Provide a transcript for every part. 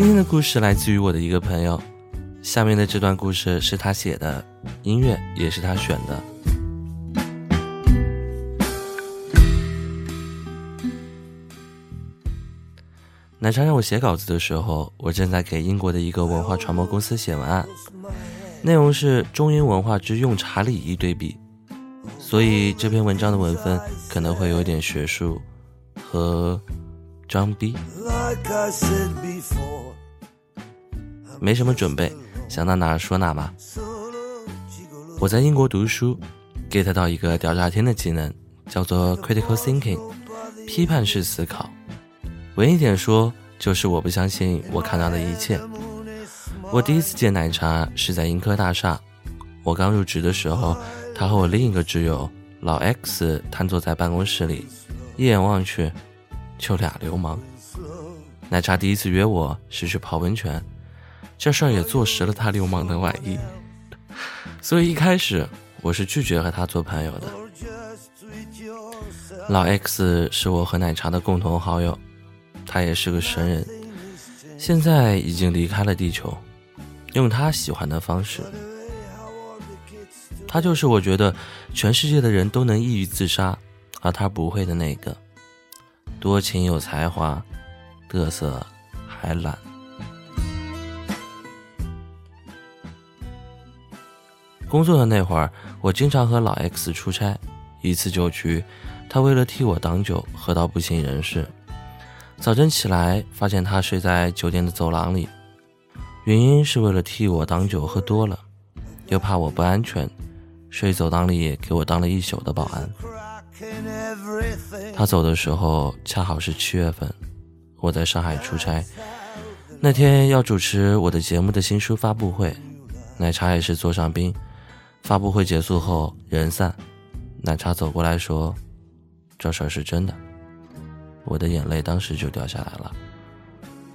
今天的故事来自于我的一个朋友，下面的这段故事是他写的，音乐也是他选的。奶茶让我写稿子的时候，我正在给英国的一个文化传播公司写文案，内容是中英文化之用茶礼仪对比，所以这篇文章的文风可能会有点学术和装逼。没什么准备，想到哪儿说哪吧。我在英国读书，get 到一个屌炸天的技能，叫做 critical thinking，批判式思考。文一点说，就是我不相信我看到的一切。我第一次见奶茶是在英科大厦，我刚入职的时候，他和我另一个挚友老 X 瘫坐在办公室里，一眼望去，就俩流氓。奶茶第一次约我是去泡温泉，这事儿也坐实了他流氓的外衣，所以一开始我是拒绝和他做朋友的。老 X 是我和奶茶的共同好友。他也是个神人，现在已经离开了地球，用他喜欢的方式。他就是我觉得全世界的人都能抑郁自杀，而他不会的那个。多情有才华，嘚瑟还懒。工作的那会儿，我经常和老 X 出差，一次酒局，他为了替我挡酒，喝到不省人事。早晨起来，发现他睡在酒店的走廊里，原因是为了替我挡酒喝多了，又怕我不安全，睡走廊里给我当了一宿的保安。他走的时候恰好是七月份，我在上海出差，那天要主持我的节目的新书发布会，奶茶也是座上宾。发布会结束后人散，奶茶走过来说：“这事儿是真的。”我的眼泪当时就掉下来了。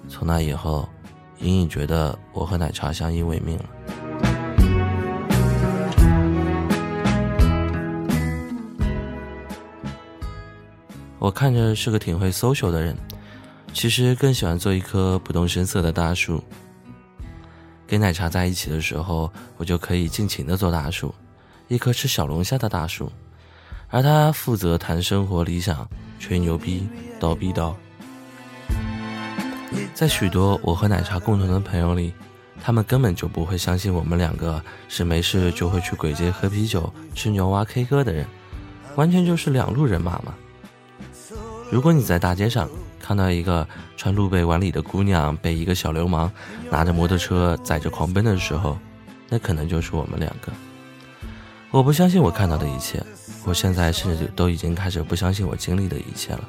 从那以后，隐隐觉得我和奶茶相依为命了。我看着是个挺会 social 的人，其实更喜欢做一棵不动声色的大树。跟奶茶在一起的时候，我就可以尽情的做大树，一棵吃小龙虾的大树。而他负责谈生活理想，吹牛逼，叨逼叨。在许多我和奶茶共同的朋友里，他们根本就不会相信我们两个是没事就会去鬼街喝啤酒、吃牛蛙 K 歌的人，完全就是两路人马嘛。如果你在大街上看到一个穿露背晚礼的姑娘被一个小流氓拿着摩托车载着狂奔的时候，那可能就是我们两个。我不相信我看到的一切。我现在甚至都已经开始不相信我经历的一切了，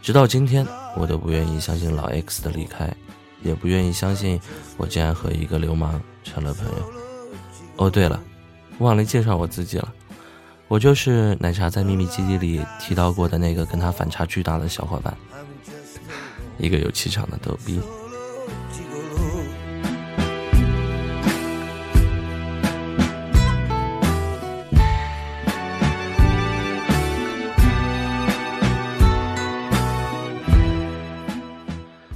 直到今天，我都不愿意相信老 X 的离开，也不愿意相信我竟然和一个流氓成了朋友。哦，对了，忘了介绍我自己了，我就是奶茶在秘密基地里提到过的那个跟他反差巨大的小伙伴，一个有气场的逗逼。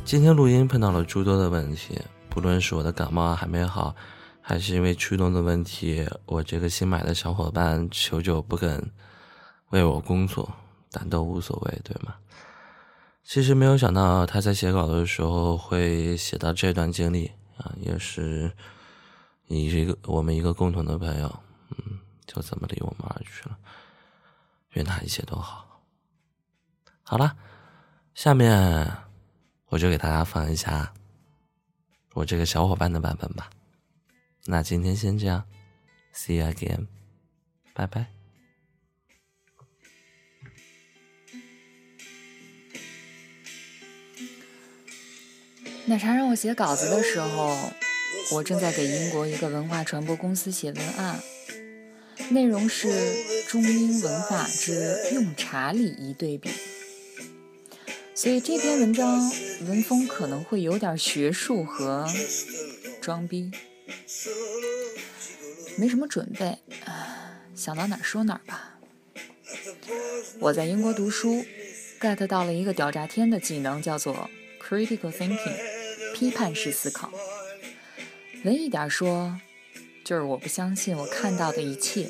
今天录音碰到了诸多的问题，不论是我的感冒还没好，还是因为驱动的问题，我这个新买的小伙伴久久不肯为我工作，但都无所谓，对吗？其实没有想到他在写稿的时候会写到这段经历啊，也是一个我们一个共同的朋友，嗯，就这么离我们而去了。愿他一切都好。好了，下面。我就给大家放一下我这个小伙伴的版本吧。那今天先这样，See you again，拜拜。奶茶让我写稿子的时候，我正在给英国一个文化传播公司写文案，内容是中英文化之用茶礼仪对比。所以这篇文章文风可能会有点学术和装逼，没什么准备，想到哪儿说哪儿吧。我在英国读书，get 到了一个屌炸天的技能，叫做 critical thinking，批判式思考。文艺点说，就是我不相信我看到的一切。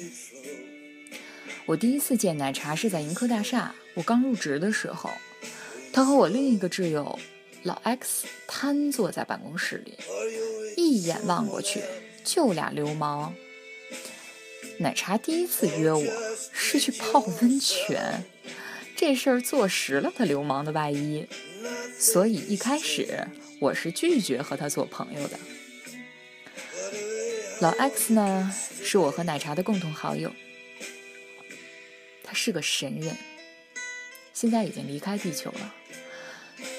我第一次见奶茶是在盈科大厦，我刚入职的时候，他和我另一个挚友老 X 瘫坐在办公室里，一眼望过去就俩流氓。奶茶第一次约我是去泡温泉，这事儿坐实了他流氓的外衣，所以一开始我是拒绝和他做朋友的。老 X 呢，是我和奶茶的共同好友，他是个神人，现在已经离开地球了，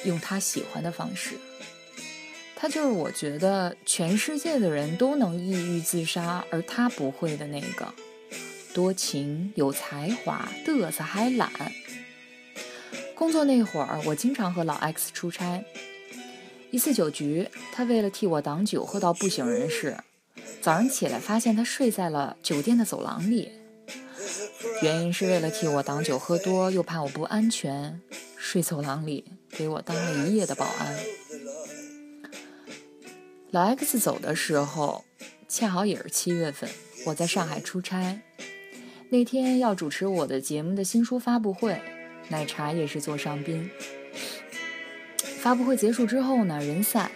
用他喜欢的方式。他就是我觉得全世界的人都能抑郁自杀，而他不会的那个，多情有才华，嘚瑟还懒。工作那会儿，我经常和老 X 出差。一次酒局，他为了替我挡酒，喝到不省人事。早上起来，发现他睡在了酒店的走廊里。原因是为了替我挡酒喝多，又怕我不安全，睡走廊里，给我当了一夜的保安。老 X 走的时候，恰好也是七月份，我在上海出差。那天要主持我的节目的新书发布会，奶茶也是座上宾。发布会结束之后呢，人散，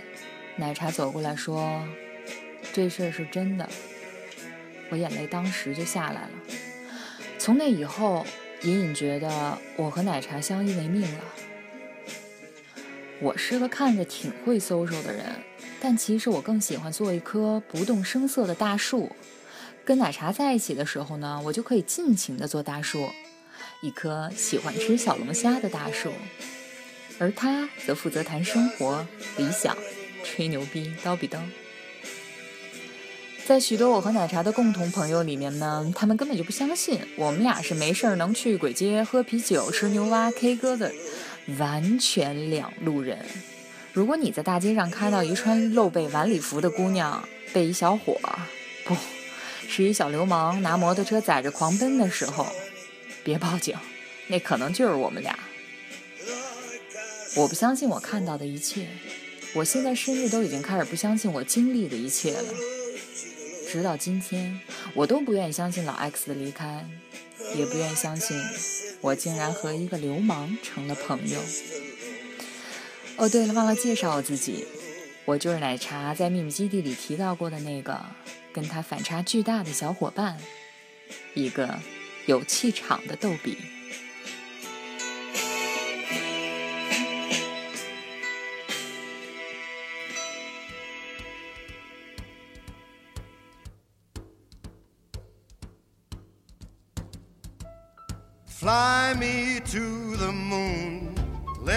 奶茶走过来说：“这事儿是真的。”我眼泪当时就下来了。从那以后，隐隐觉得我和奶茶相依为命了。我是个看着挺会 social 的人。但其实我更喜欢做一棵不动声色的大树，跟奶茶在一起的时候呢，我就可以尽情的做大树，一棵喜欢吃小龙虾的大树，而他则负责谈生活、理想、吹牛逼、叨逼叨。在许多我和奶茶的共同朋友里面呢，他们根本就不相信我们俩是没事儿能去鬼街喝啤酒、吃牛蛙、K 歌的完全两路人。如果你在大街上看到一穿露背晚礼服的姑娘被一小伙，不是一小流氓拿摩托车载着狂奔的时候，别报警，那可能就是我们俩。我不相信我看到的一切，我现在甚至都已经开始不相信我经历的一切了。直到今天，我都不愿意相信老 X 的离开，也不愿意相信我竟然和一个流氓成了朋友。哦，对了，忘了介绍我自己，我就是奶茶在秘密基地里提到过的那个跟他反差巨大的小伙伴，一个有气场的逗比。Fly me to the moon.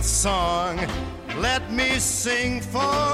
with song. Let me sing forevermore.